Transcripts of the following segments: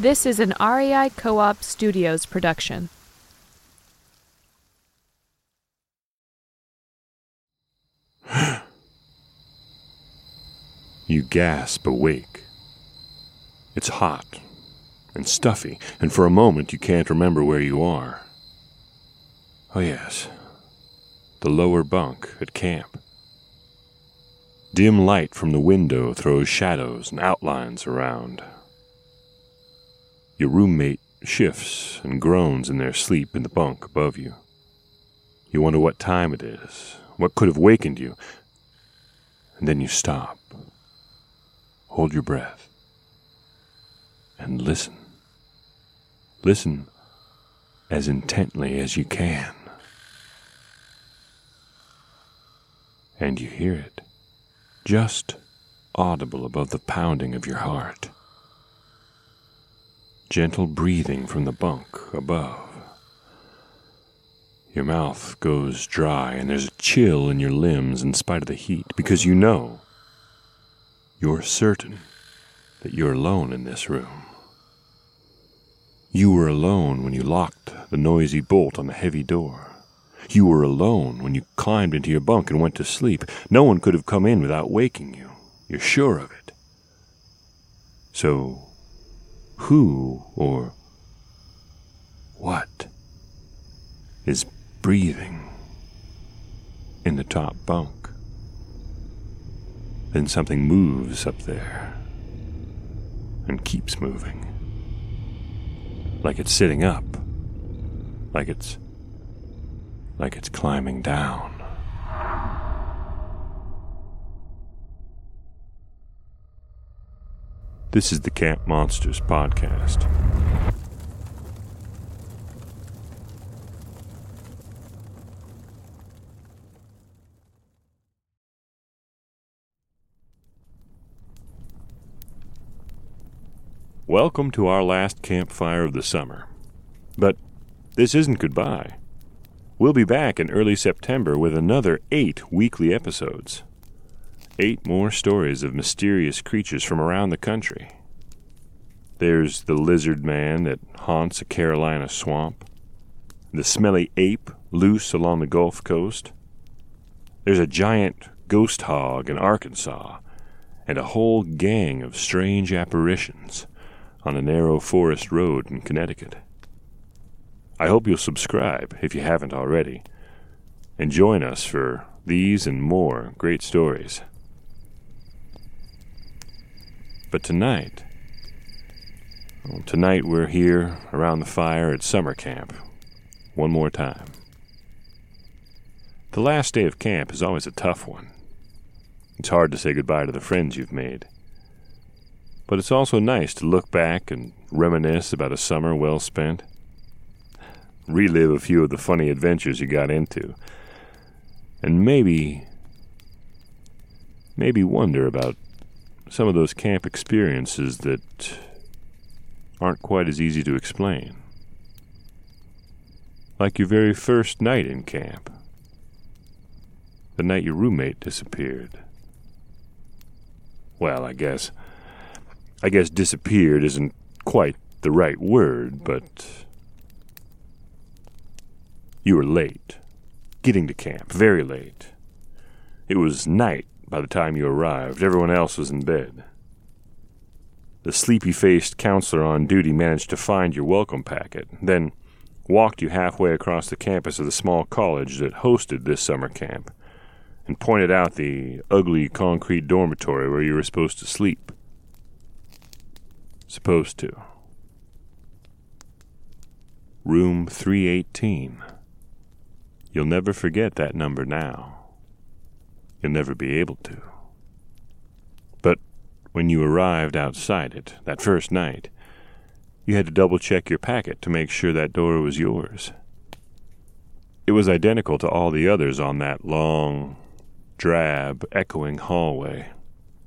This is an REI Co op Studios production. You gasp awake. It's hot and stuffy, and for a moment you can't remember where you are. Oh, yes, the lower bunk at camp. Dim light from the window throws shadows and outlines around. Your roommate shifts and groans in their sleep in the bunk above you. You wonder what time it is, what could have wakened you, and then you stop hold your breath, and listen. Listen as intently as you can. And you hear it, just audible above the pounding of your heart. Gentle breathing from the bunk above. Your mouth goes dry, and there's a chill in your limbs in spite of the heat, because you know you're certain that you're alone in this room. You were alone when you locked the noisy bolt on the heavy door. You were alone when you climbed into your bunk and went to sleep. No one could have come in without waking you. You're sure of it. So, who or what is breathing in the top bunk? Then something moves up there and keeps moving. Like it's sitting up. Like it's. like it's climbing down. This is the Camp Monsters podcast. Welcome to our last campfire of the summer. But this isn't goodbye. We'll be back in early September with another eight weekly episodes. Eight more stories of mysterious creatures from around the country. There's the lizard man that haunts a Carolina swamp, the smelly ape loose along the Gulf Coast. There's a giant ghost hog in Arkansas, and a whole gang of strange apparitions on a narrow forest road in Connecticut. I hope you'll subscribe if you haven't already, and join us for these and more great stories. But tonight, well, tonight we're here around the fire at summer camp, one more time. The last day of camp is always a tough one. It's hard to say goodbye to the friends you've made. But it's also nice to look back and reminisce about a summer well spent. Relive a few of the funny adventures you got into. And maybe. maybe wonder about some of those camp experiences that aren't quite as easy to explain. Like your very first night in camp. The night your roommate disappeared. Well, I guess I guess disappeared isn't quite the right word, but you were late. Getting to camp, very late. It was night by the time you arrived. Everyone else was in bed. The sleepy faced counselor on duty managed to find your welcome packet, then walked you halfway across the campus of the small college that hosted this summer camp, and pointed out the ugly concrete dormitory where you were supposed to sleep. Supposed to. Room 318. You'll never forget that number now. You'll never be able to. But when you arrived outside it, that first night, you had to double check your packet to make sure that door was yours. It was identical to all the others on that long, drab, echoing hallway,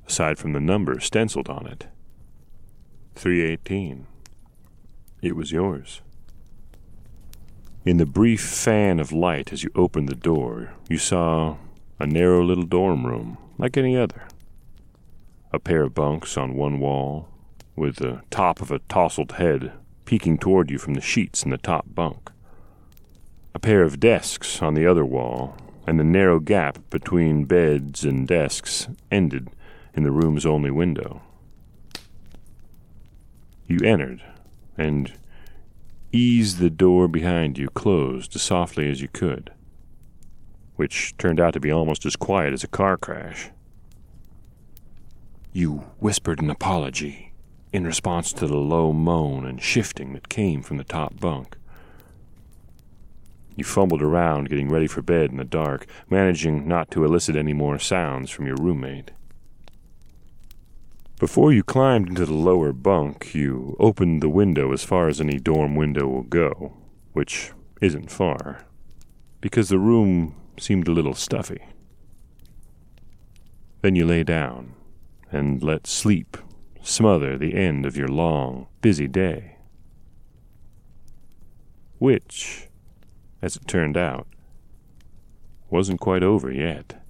aside from the number stenciled on it. 318. It was yours. In the brief fan of light as you opened the door, you saw a narrow little dorm room, like any other. A pair of bunks on one wall, with the top of a tousled head peeking toward you from the sheets in the top bunk. A pair of desks on the other wall, and the narrow gap between beds and desks ended in the room's only window. You entered, and eased the door behind you closed as softly as you could, which turned out to be almost as quiet as a car crash. You whispered an apology in response to the low moan and shifting that came from the top bunk. You fumbled around, getting ready for bed in the dark, managing not to elicit any more sounds from your roommate. Before you climbed into the lower bunk, you opened the window as far as any dorm window will go, which isn't far, because the room seemed a little stuffy. Then you lay down and let sleep smother the end of your long, busy day. Which, as it turned out, wasn't quite over yet.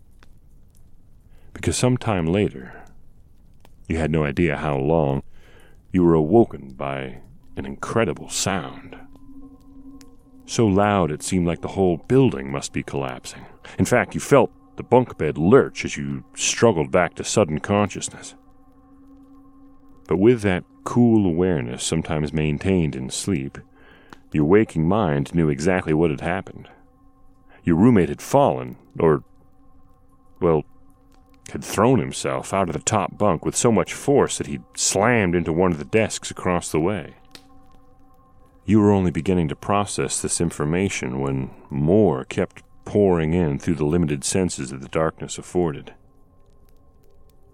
Because some time later, you had no idea how long. You were awoken by an incredible sound. So loud it seemed like the whole building must be collapsing. In fact, you felt the bunk bed lurch as you struggled back to sudden consciousness. But with that cool awareness sometimes maintained in sleep, your waking mind knew exactly what had happened. Your roommate had fallen, or, well, had thrown himself out of the top bunk with so much force that he'd slammed into one of the desks across the way. You were only beginning to process this information when more kept pouring in through the limited senses that the darkness afforded.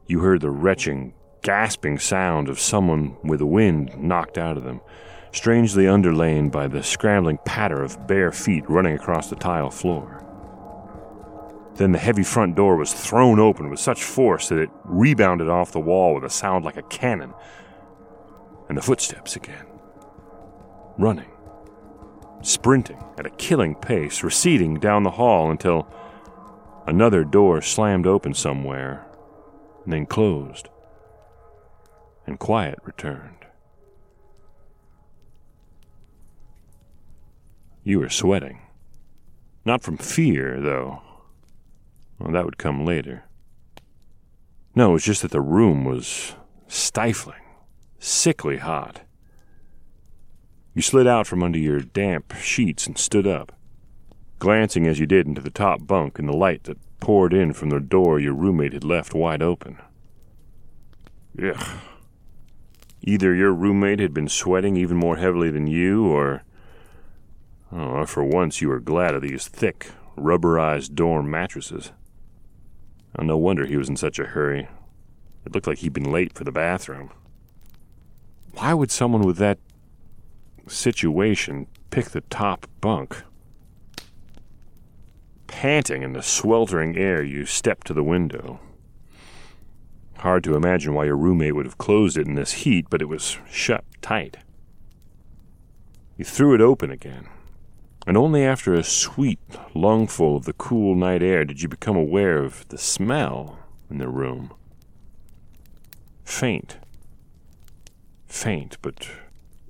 You heard the retching, gasping sound of someone with the wind knocked out of them, strangely underlain by the scrambling patter of bare feet running across the tile floor. Then the heavy front door was thrown open with such force that it rebounded off the wall with a sound like a cannon. And the footsteps again. Running. Sprinting at a killing pace, receding down the hall until another door slammed open somewhere and then closed. And quiet returned. You were sweating. Not from fear, though well, that would come later. No, it was just that the room was stifling, sickly hot. You slid out from under your damp sheets and stood up, glancing as you did into the top bunk in the light that poured in from the door your roommate had left wide open. Ugh. Either your roommate had been sweating even more heavily than you, or. Oh, for once you were glad of these thick, rubberized dorm mattresses. Oh, no wonder he was in such a hurry. It looked like he'd been late for the bathroom. Why would someone with that situation pick the top bunk? Panting in the sweltering air, you stepped to the window. Hard to imagine why your roommate would have closed it in this heat, but it was shut tight. You threw it open again and only after a sweet lungful of the cool night air did you become aware of the smell in the room. Faint. Faint, but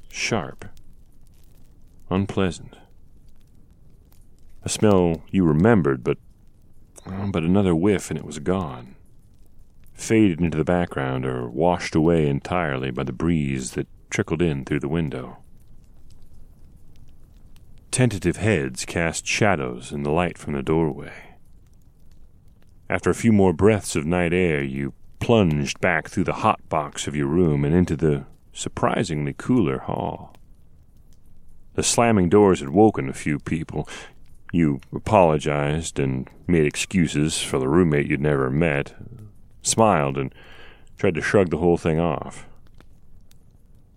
sharp. Unpleasant. A smell you remembered, but but another whiff and it was gone. Faded into the background or washed away entirely by the breeze that trickled in through the window. Tentative heads cast shadows in the light from the doorway. After a few more breaths of night air, you plunged back through the hot box of your room and into the surprisingly cooler hall. The slamming doors had woken a few people. You apologized and made excuses for the roommate you'd never met, smiled, and tried to shrug the whole thing off.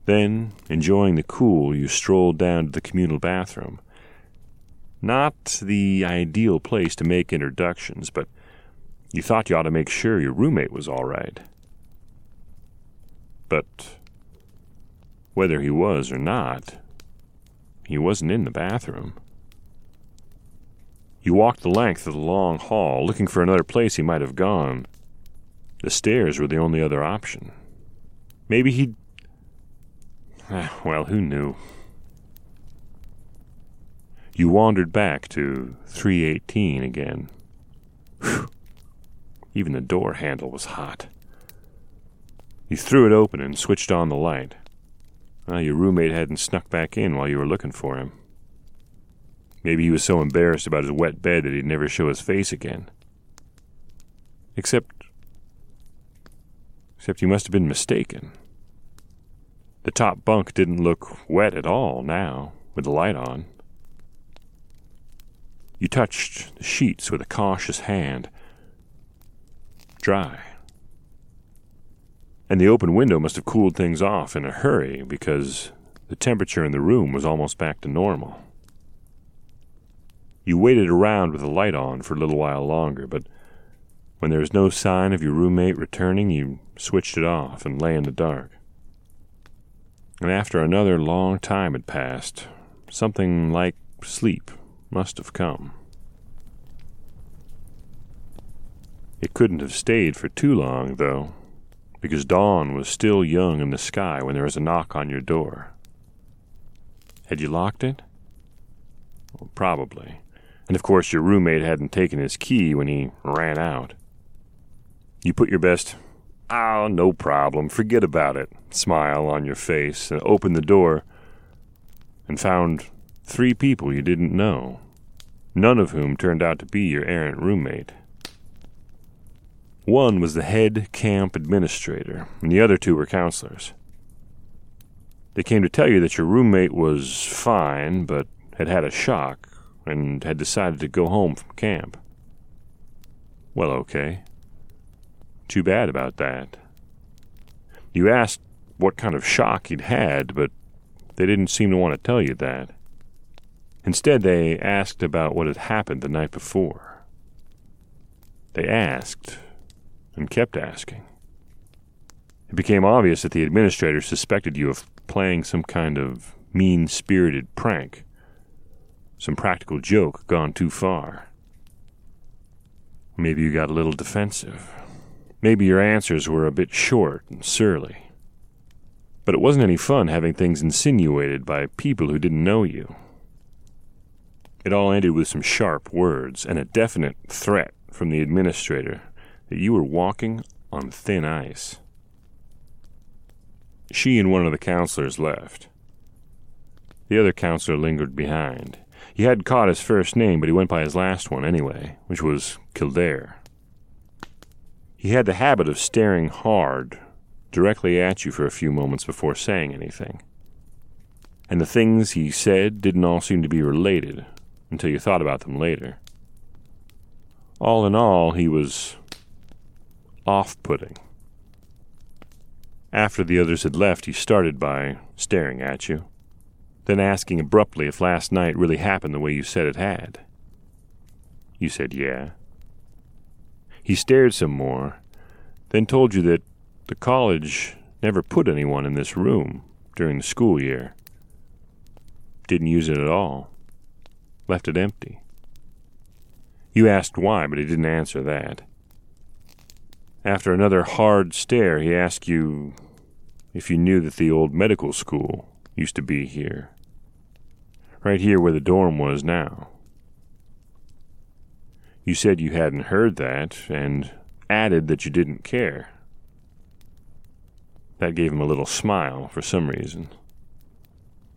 Then, enjoying the cool, you strolled down to the communal bathroom. Not the ideal place to make introductions, but you thought you ought to make sure your roommate was all right. But whether he was or not, he wasn't in the bathroom. You walked the length of the long hall, looking for another place he might have gone. The stairs were the only other option. Maybe he'd well, who knew? You wandered back to 318 again. Whew. Even the door handle was hot. You threw it open and switched on the light. Well, your roommate hadn't snuck back in while you were looking for him. Maybe he was so embarrassed about his wet bed that he'd never show his face again. Except. Except you must have been mistaken. The top bunk didn't look wet at all now, with the light on. You touched the sheets with a cautious hand. Dry. And the open window must have cooled things off in a hurry because the temperature in the room was almost back to normal. You waited around with the light on for a little while longer, but when there was no sign of your roommate returning, you switched it off and lay in the dark. And after another long time had passed, something like sleep must have come. It couldn't have stayed for too long, though, because dawn was still young in the sky when there was a knock on your door. Had you locked it? Well, probably. And of course, your roommate hadn't taken his key when he ran out. You put your best Oh, no problem. Forget about it. Smile on your face and opened the door and found three people you didn't know, none of whom turned out to be your errant roommate. One was the head camp administrator, and the other two were counselors. They came to tell you that your roommate was fine, but had had a shock and had decided to go home from camp. Well, okay. Too bad about that. You asked what kind of shock he'd had, but they didn't seem to want to tell you that. Instead, they asked about what had happened the night before. They asked and kept asking. It became obvious that the administrator suspected you of playing some kind of mean spirited prank, some practical joke gone too far. Maybe you got a little defensive. Maybe your answers were a bit short and surly. But it wasn't any fun having things insinuated by people who didn't know you. It all ended with some sharp words and a definite threat from the administrator that you were walking on thin ice. She and one of the counselors left. The other counselor lingered behind. He hadn't caught his first name, but he went by his last one anyway, which was Kildare. He had the habit of staring hard, directly at you for a few moments before saying anything. And the things he said didn't all seem to be related until you thought about them later. All in all, he was off putting. After the others had left, he started by staring at you, then asking abruptly if last night really happened the way you said it had. You said yeah. He stared some more, then told you that the college never put anyone in this room during the school year. Didn't use it at all. Left it empty. You asked why, but he didn't answer that. After another hard stare, he asked you if you knew that the old medical school used to be here. Right here where the dorm was now. You said you hadn't heard that, and added that you didn't care. That gave him a little smile for some reason.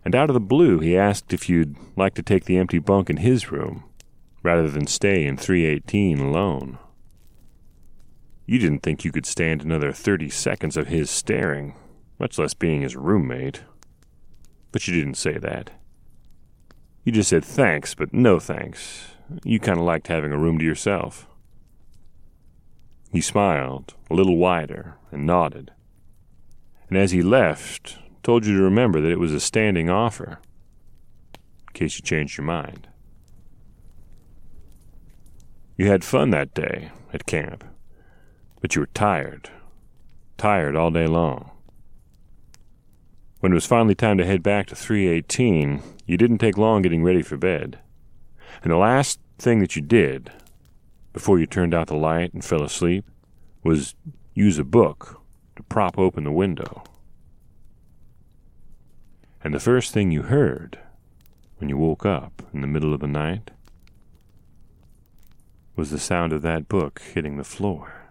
And out of the blue, he asked if you'd like to take the empty bunk in his room, rather than stay in 318 alone. You didn't think you could stand another 30 seconds of his staring, much less being his roommate. But you didn't say that. You just said thanks, but no thanks, you kind of liked having a room to yourself. He smiled, a little wider, and nodded. And as he left, told you to remember that it was a standing offer, in case you changed your mind. You had fun that day at camp, but you were tired, tired all day long. When it was finally time to head back to 318, you didn't take long getting ready for bed. And the last thing that you did before you turned out the light and fell asleep was use a book to prop open the window. And the first thing you heard when you woke up in the middle of the night was the sound of that book hitting the floor.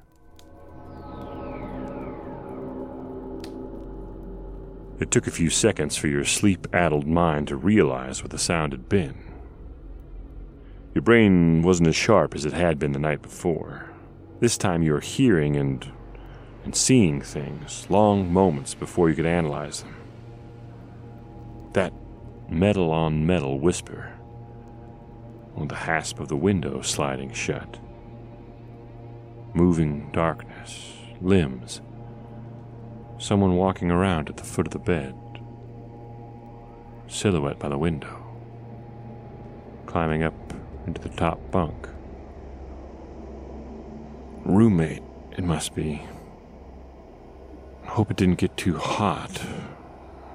It took a few seconds for your sleep addled mind to realize what the sound had been. Your brain wasn't as sharp as it had been the night before. This time you were hearing and, and seeing things long moments before you could analyze them. That metal on metal whisper, or the hasp of the window sliding shut. Moving darkness, limbs, someone walking around at the foot of the bed, silhouette by the window, climbing up into the top bunk. Roommate, it must be. Hope it didn't get too hot.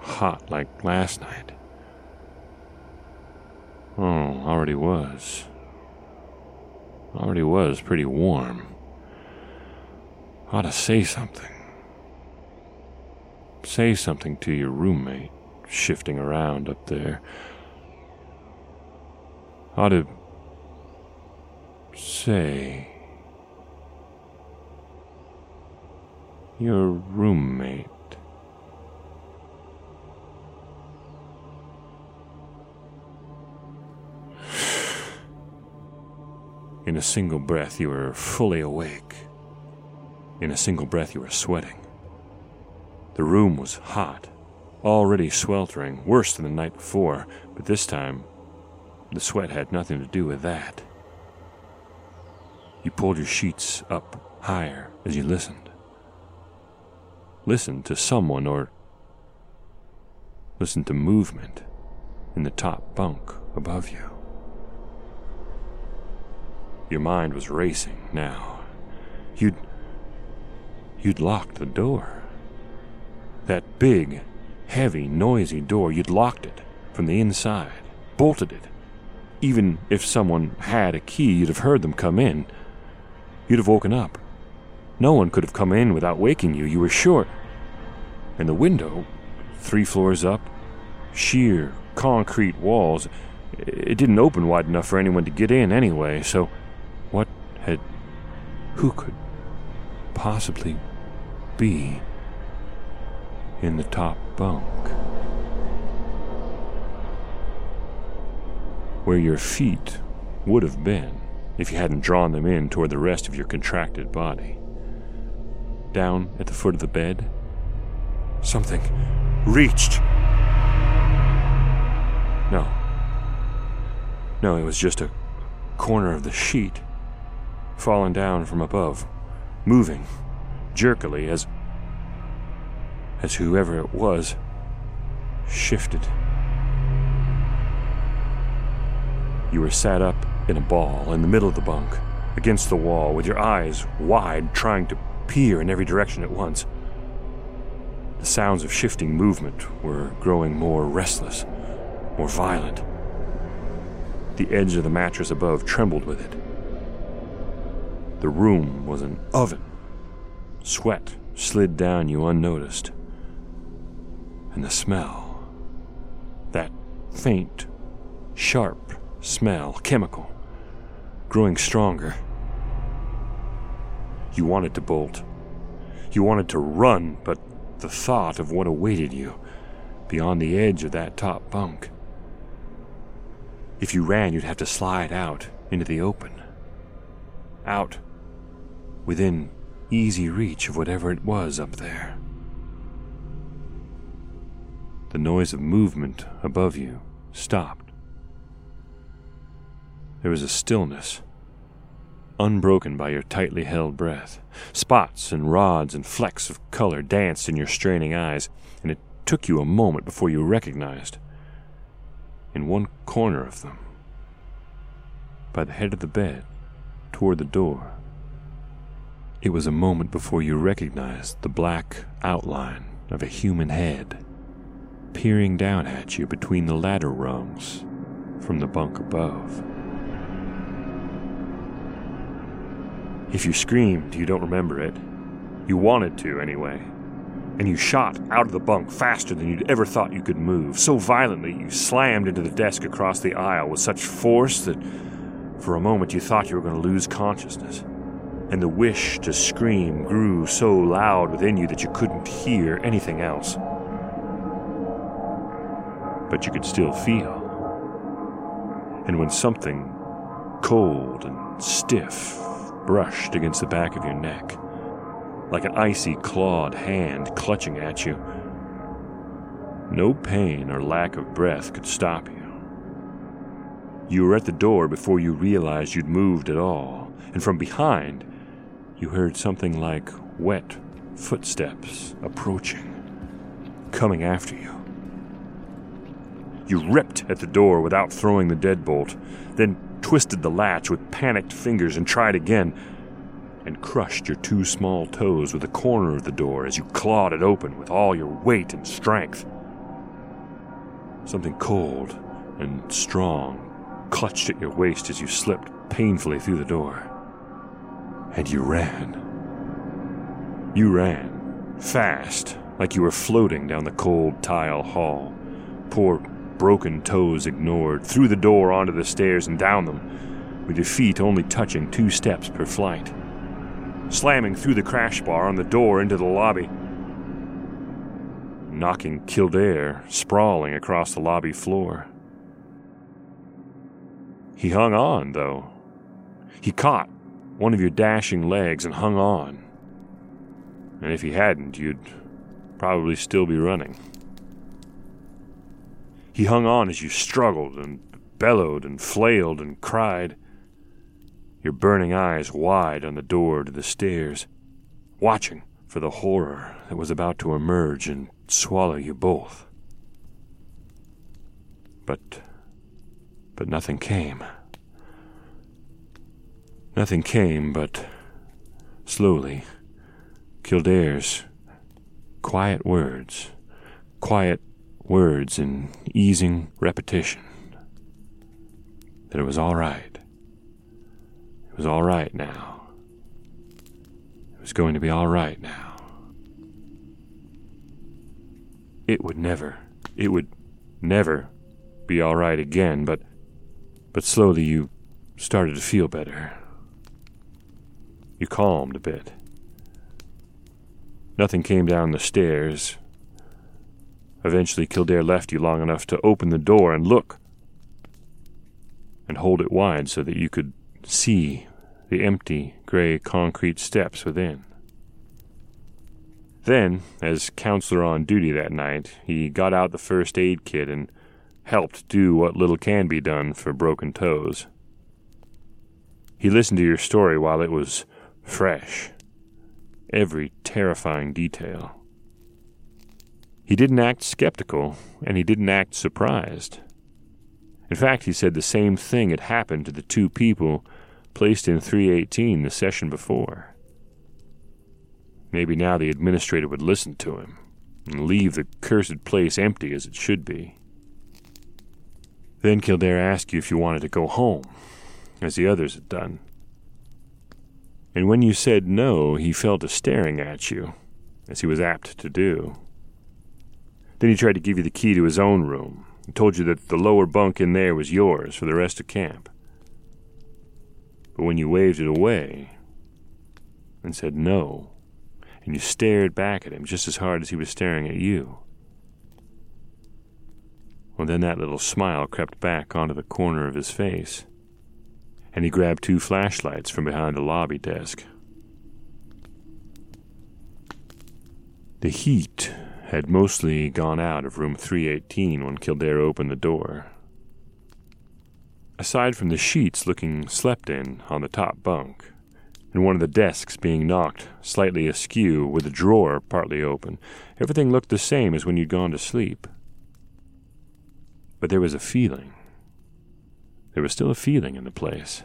Hot like last night. Oh, already was. Already was pretty warm. Ought to say something. Say something to your roommate, shifting around up there. Ought to say. Your roommate. In a single breath, you were fully awake. In a single breath, you were sweating. The room was hot, already sweltering, worse than the night before, but this time, the sweat had nothing to do with that. You pulled your sheets up higher as you listened. Listened to someone or listened to movement in the top bunk above you. Your mind was racing now. You'd. You'd locked the door. That big, heavy, noisy door, you'd locked it from the inside, bolted it. Even if someone had a key, you'd have heard them come in. You'd have woken up. No one could have come in without waking you, you were sure. And the window, three floors up, sheer concrete walls, it didn't open wide enough for anyone to get in anyway, so what had. Who could possibly be in the top bunk? Where your feet would have been if you hadn't drawn them in toward the rest of your contracted body. Down at the foot of the bed, something reached. No. No, it was just a corner of the sheet fallen down from above, moving jerkily as as whoever it was shifted. You were sat up in a ball in the middle of the bunk, against the wall, with your eyes wide, trying to peer in every direction at once. The sounds of shifting movement were growing more restless, more violent. The edge of the mattress above trembled with it. The room was an oven. Sweat slid down you unnoticed. And the smell. That faint, sharp smell, chemical, growing stronger. You wanted to bolt. You wanted to run, but the thought of what awaited you beyond the edge of that top bunk. If you ran, you'd have to slide out into the open. Out within easy reach of whatever it was up there. The noise of movement above you stopped. There was a stillness, unbroken by your tightly held breath. Spots and rods and flecks of color danced in your straining eyes, and it took you a moment before you recognized, in one corner of them, by the head of the bed, toward the door, it was a moment before you recognized the black outline of a human head peering down at you between the ladder rungs from the bunk above. If you screamed, you don't remember it. You wanted to, anyway. and you shot out of the bunk faster than you'd ever thought you could move. So violently, you slammed into the desk across the aisle with such force that for a moment you thought you were going to lose consciousness. And the wish to scream grew so loud within you that you couldn't hear anything else. But you could still feel. And when something cold and stiff brushed against the back of your neck, like an icy clawed hand clutching at you. No pain or lack of breath could stop you. You were at the door before you realized you'd moved at all, and from behind, you heard something like wet footsteps approaching, coming after you. You ripped at the door without throwing the deadbolt, then twisted the latch with panicked fingers and tried again and crushed your two small toes with the corner of the door as you clawed it open with all your weight and strength. Something cold and strong clutched at your waist as you slipped painfully through the door. And you ran. You ran, fast, like you were floating down the cold tile hall, poor broken toes ignored, through the door onto the stairs and down them, with your feet only touching two steps per flight slamming through the crash bar on the door into the lobby, knocking Kildare sprawling across the lobby floor. He hung on, though. He caught one of your dashing legs and hung on. And if he hadn't, you'd probably still be running. He hung on as you struggled and bellowed and flailed and cried your burning eyes wide on the door to the stairs, watching for the horror that was about to emerge and swallow you both. But. but nothing came. Nothing came, but slowly, Kildare's quiet words, quiet words in easing repetition, that it was all right It was all right now. It was going to be all right now. It would never, it would never be all right again, but, but slowly you started to feel better. You calmed a bit. Nothing came down the stairs. Eventually, Kildare left you long enough to open the door and look, and hold it wide so that you could see the empty, gray concrete steps within. Then, as counselor on duty that night, he got out the first aid kit and helped do what little can be done for broken toes. He listened to your story while it was fresh, every terrifying detail. He didn't act skeptical, and he didn't act surprised. In fact, he said the same thing had happened to the two people placed in 318 the session before. Maybe now the administrator would listen to him and leave the cursed place empty as it should be. Then Kildare asked you if you wanted to go home, as the others had done. And when you said no, he fell to staring at you, as he was apt to do. Then he tried to give you the key to his own room and told you that the lower bunk in there was yours for the rest of camp. But when you waved it away and said no, and you stared back at him just as hard as he was staring at you, well, then that little smile crept back onto the corner of his face, and he grabbed two flashlights from behind the lobby desk. The heat had mostly gone out of room 318 when Kildare opened the door. Aside from the sheets looking slept in on the top bunk, and one of the desks being knocked slightly askew with a drawer partly open, everything looked the same as when you'd gone to sleep. But there was a feeling. There was still a feeling in the place.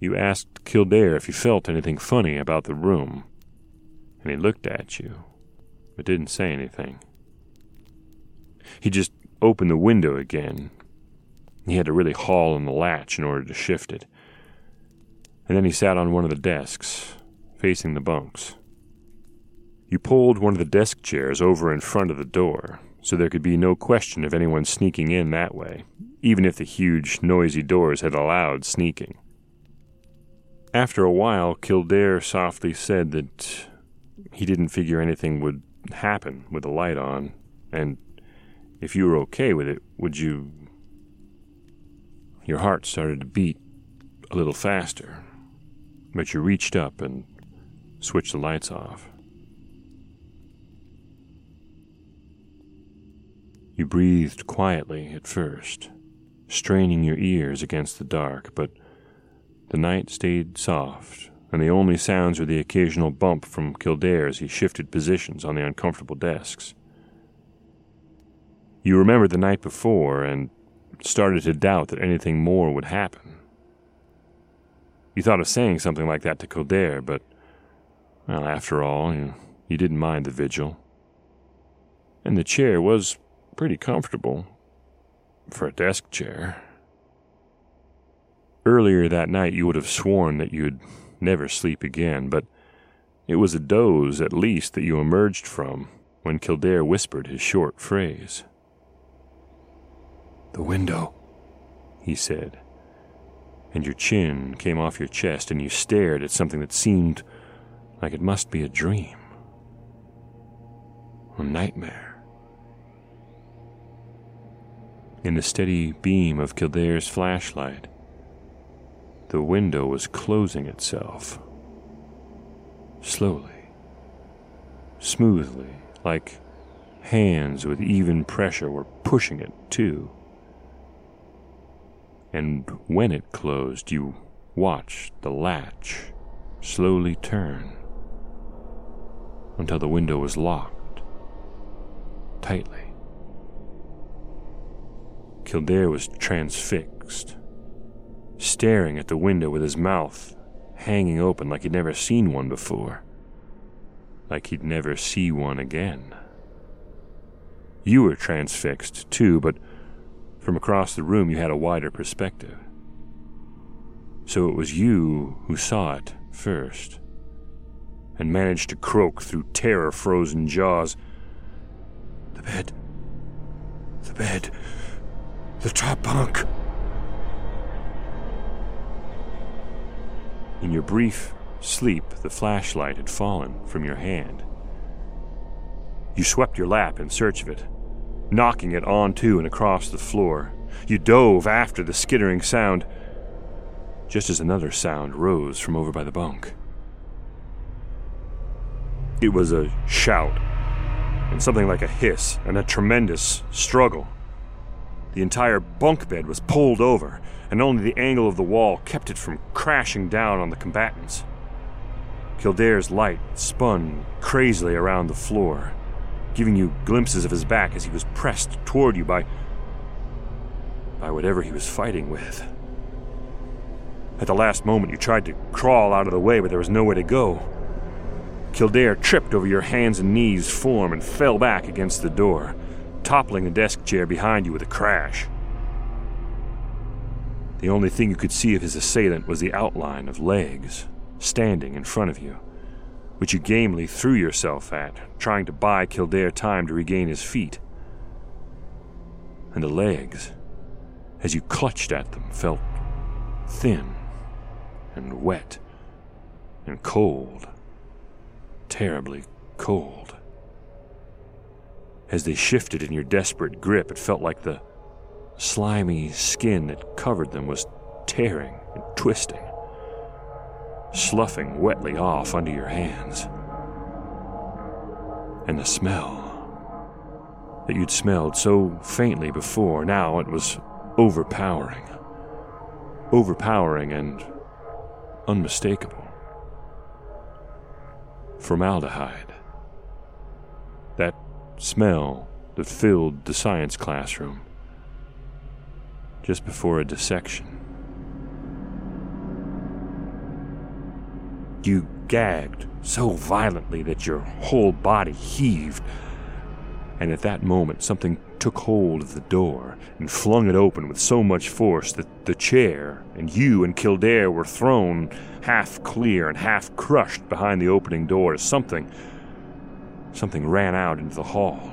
You asked Kildare if he felt anything funny about the room, and he looked at you, but didn't say anything. He just opened the window again he had to really haul on the latch in order to shift it. And then he sat on one of the desks, facing the bunks. You pulled one of the desk chairs over in front of the door, so there could be no question of anyone sneaking in that way, even if the huge, noisy doors had allowed sneaking. After a while, Kildare softly said that he didn't figure anything would happen with the light on, and if you were okay with it, would you. Your heart started to beat a little faster, but you reached up and switched the lights off. You breathed quietly at first, straining your ears against the dark, but the night stayed soft, and the only sounds were the occasional bump from Kildare as he shifted positions on the uncomfortable desks. You remembered the night before and started to doubt that anything more would happen. You thought of saying something like that to Kildare, but, well, after all, you, you didn't mind the vigil. And the chair was pretty comfortable for a desk chair. Earlier that night, you would have sworn that you'd never sleep again, but it was a doze at least that you emerged from when Kildare whispered his short phrase. The window, he said, and your chin came off your chest and you stared at something that seemed like it must be a dream. A nightmare. In the steady beam of Kildare's flashlight, the window was closing itself. Slowly, smoothly, like hands with even pressure were pushing it too. And when it closed, you watched the latch slowly turn until the window was locked tightly. Kildare was transfixed staring at the window with his mouth hanging open like he'd never seen one before. Like he'd never see one again. You were transfixed, too, but from across the room you had a wider perspective. So it was you who saw it first, and managed to croak through terror frozen jaws. The bed. The bed. The top bunk. In your brief sleep, the flashlight had fallen from your hand. You swept your lap in search of it, knocking it onto and across the floor. You dove after the skittering sound, just as another sound rose from over by the bunk. It was a shout, and something like a hiss, and a tremendous struggle. The entire bunk bed was pulled over, and only the angle of the wall kept it from crashing down on the combatants. Kildare's light spun crazily around the floor, giving you glimpses of his back as he was pressed toward you by. by whatever he was fighting with. At the last moment, you tried to crawl out of the way, but there was nowhere to go. Kildare tripped over your hands and knees form and fell back against the door, toppling the desk chair behind you with a crash. The only thing you could see of his assailant was the outline of legs standing in front of you, which you gamely threw yourself at, trying to buy Kildare time to regain his feet. And the legs, as you clutched at them, felt thin and wet and cold, terribly cold. As they shifted in your desperate grip, it felt like the slimy skin that covered them was tearing and twisting, sloughing wetly off under your hands. And the smell that you'd smelled so faintly before, now it was overpowering. Overpowering and unmistakable. Formaldehyde. Smell that filled the science classroom just before a dissection. You gagged so violently that your whole body heaved, and at that moment something took hold of the door and flung it open with so much force that the chair and you and Kildare were thrown half clear and half crushed behind the opening door as something, something ran out into the hall.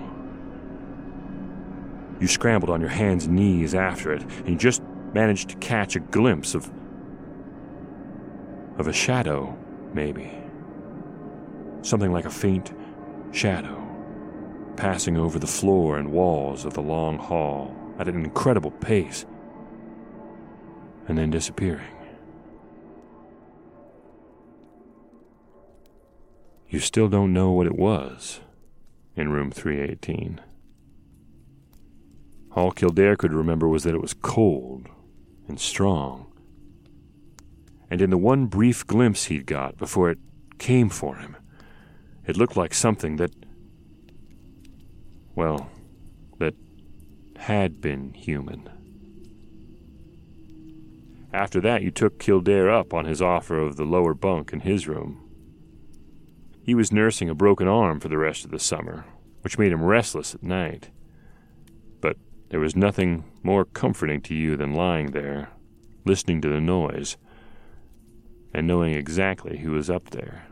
You scrambled on your hands and knees after it, and you just managed to catch a glimpse of. of a shadow, maybe. Something like a faint shadow passing over the floor and walls of the long hall at an incredible pace, and then disappearing. You still don't know what it was in room 318. All Kildare could remember was that it was cold and strong. And in the one brief glimpse he'd got before it came for him, it looked like something that, well, that had been human. After that, you took Kildare up on his offer of the lower bunk in his room. He was nursing a broken arm for the rest of the summer, which made him restless at night. But there was nothing more comforting to you than lying there, listening to the noise, and knowing exactly who was up there.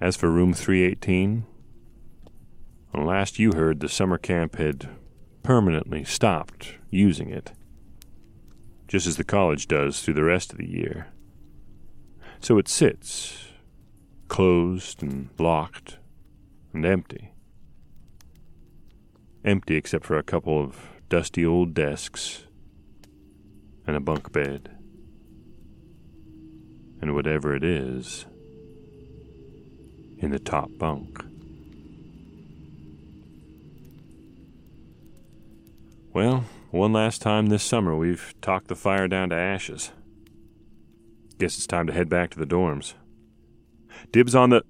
As for room 318, when last you heard, the summer camp had permanently stopped using it, just as the college does through the rest of the year. So it sits, closed and locked and empty. Empty except for a couple of dusty old desks and a bunk bed. And whatever it is in the top bunk. Well, one last time this summer we've talked the fire down to ashes. Guess it's time to head back to the dorms. Dibs on the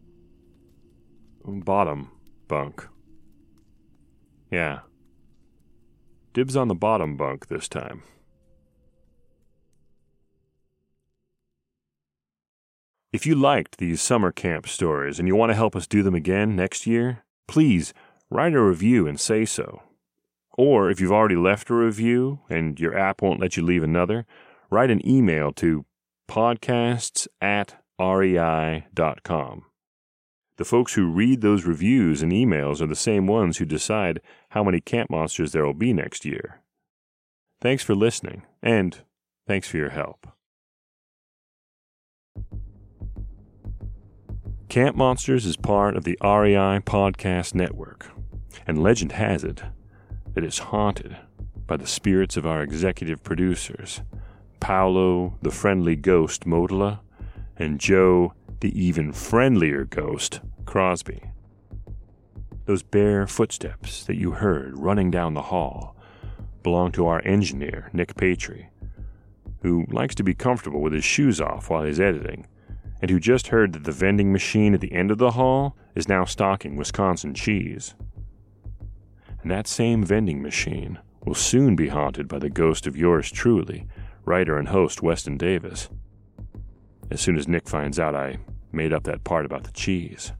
bottom bunk. Yeah. Dibs on the bottom bunk this time. If you liked these summer camp stories and you want to help us do them again next year, please write a review and say so. Or if you've already left a review and your app won't let you leave another, write an email to podcasts at rei.com. The folks who read those reviews and emails are the same ones who decide how many camp monsters there will be next year. Thanks for listening, and thanks for your help. Camp Monsters is part of the REI Podcast Network, and legend has it that it's haunted by the spirits of our executive producers, Paolo the friendly ghost Mottola, and Joe the even friendlier ghost Crosby. Those bare footsteps that you heard running down the hall belong to our engineer, Nick Patry, who likes to be comfortable with his shoes off while he's editing, and who just heard that the vending machine at the end of the hall is now stocking Wisconsin cheese. And that same vending machine will soon be haunted by the ghost of yours truly, writer and host Weston Davis. As soon as Nick finds out I made up that part about the cheese.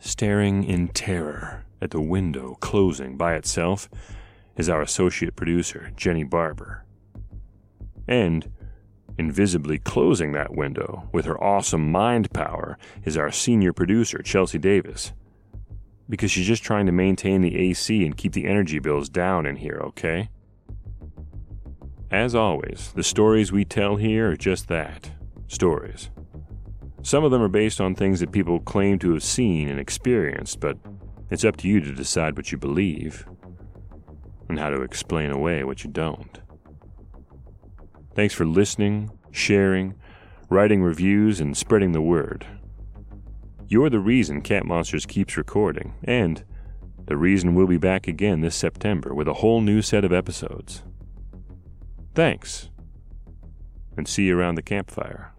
Staring in terror at the window closing by itself is our associate producer, Jenny Barber. And invisibly closing that window with her awesome mind power is our senior producer, Chelsea Davis. Because she's just trying to maintain the AC and keep the energy bills down in here, okay? As always, the stories we tell here are just that stories. Some of them are based on things that people claim to have seen and experienced, but it's up to you to decide what you believe and how to explain away what you don't. Thanks for listening, sharing, writing reviews, and spreading the word. You're the reason Camp Monsters keeps recording, and the reason we'll be back again this September with a whole new set of episodes. Thanks, and see you around the campfire.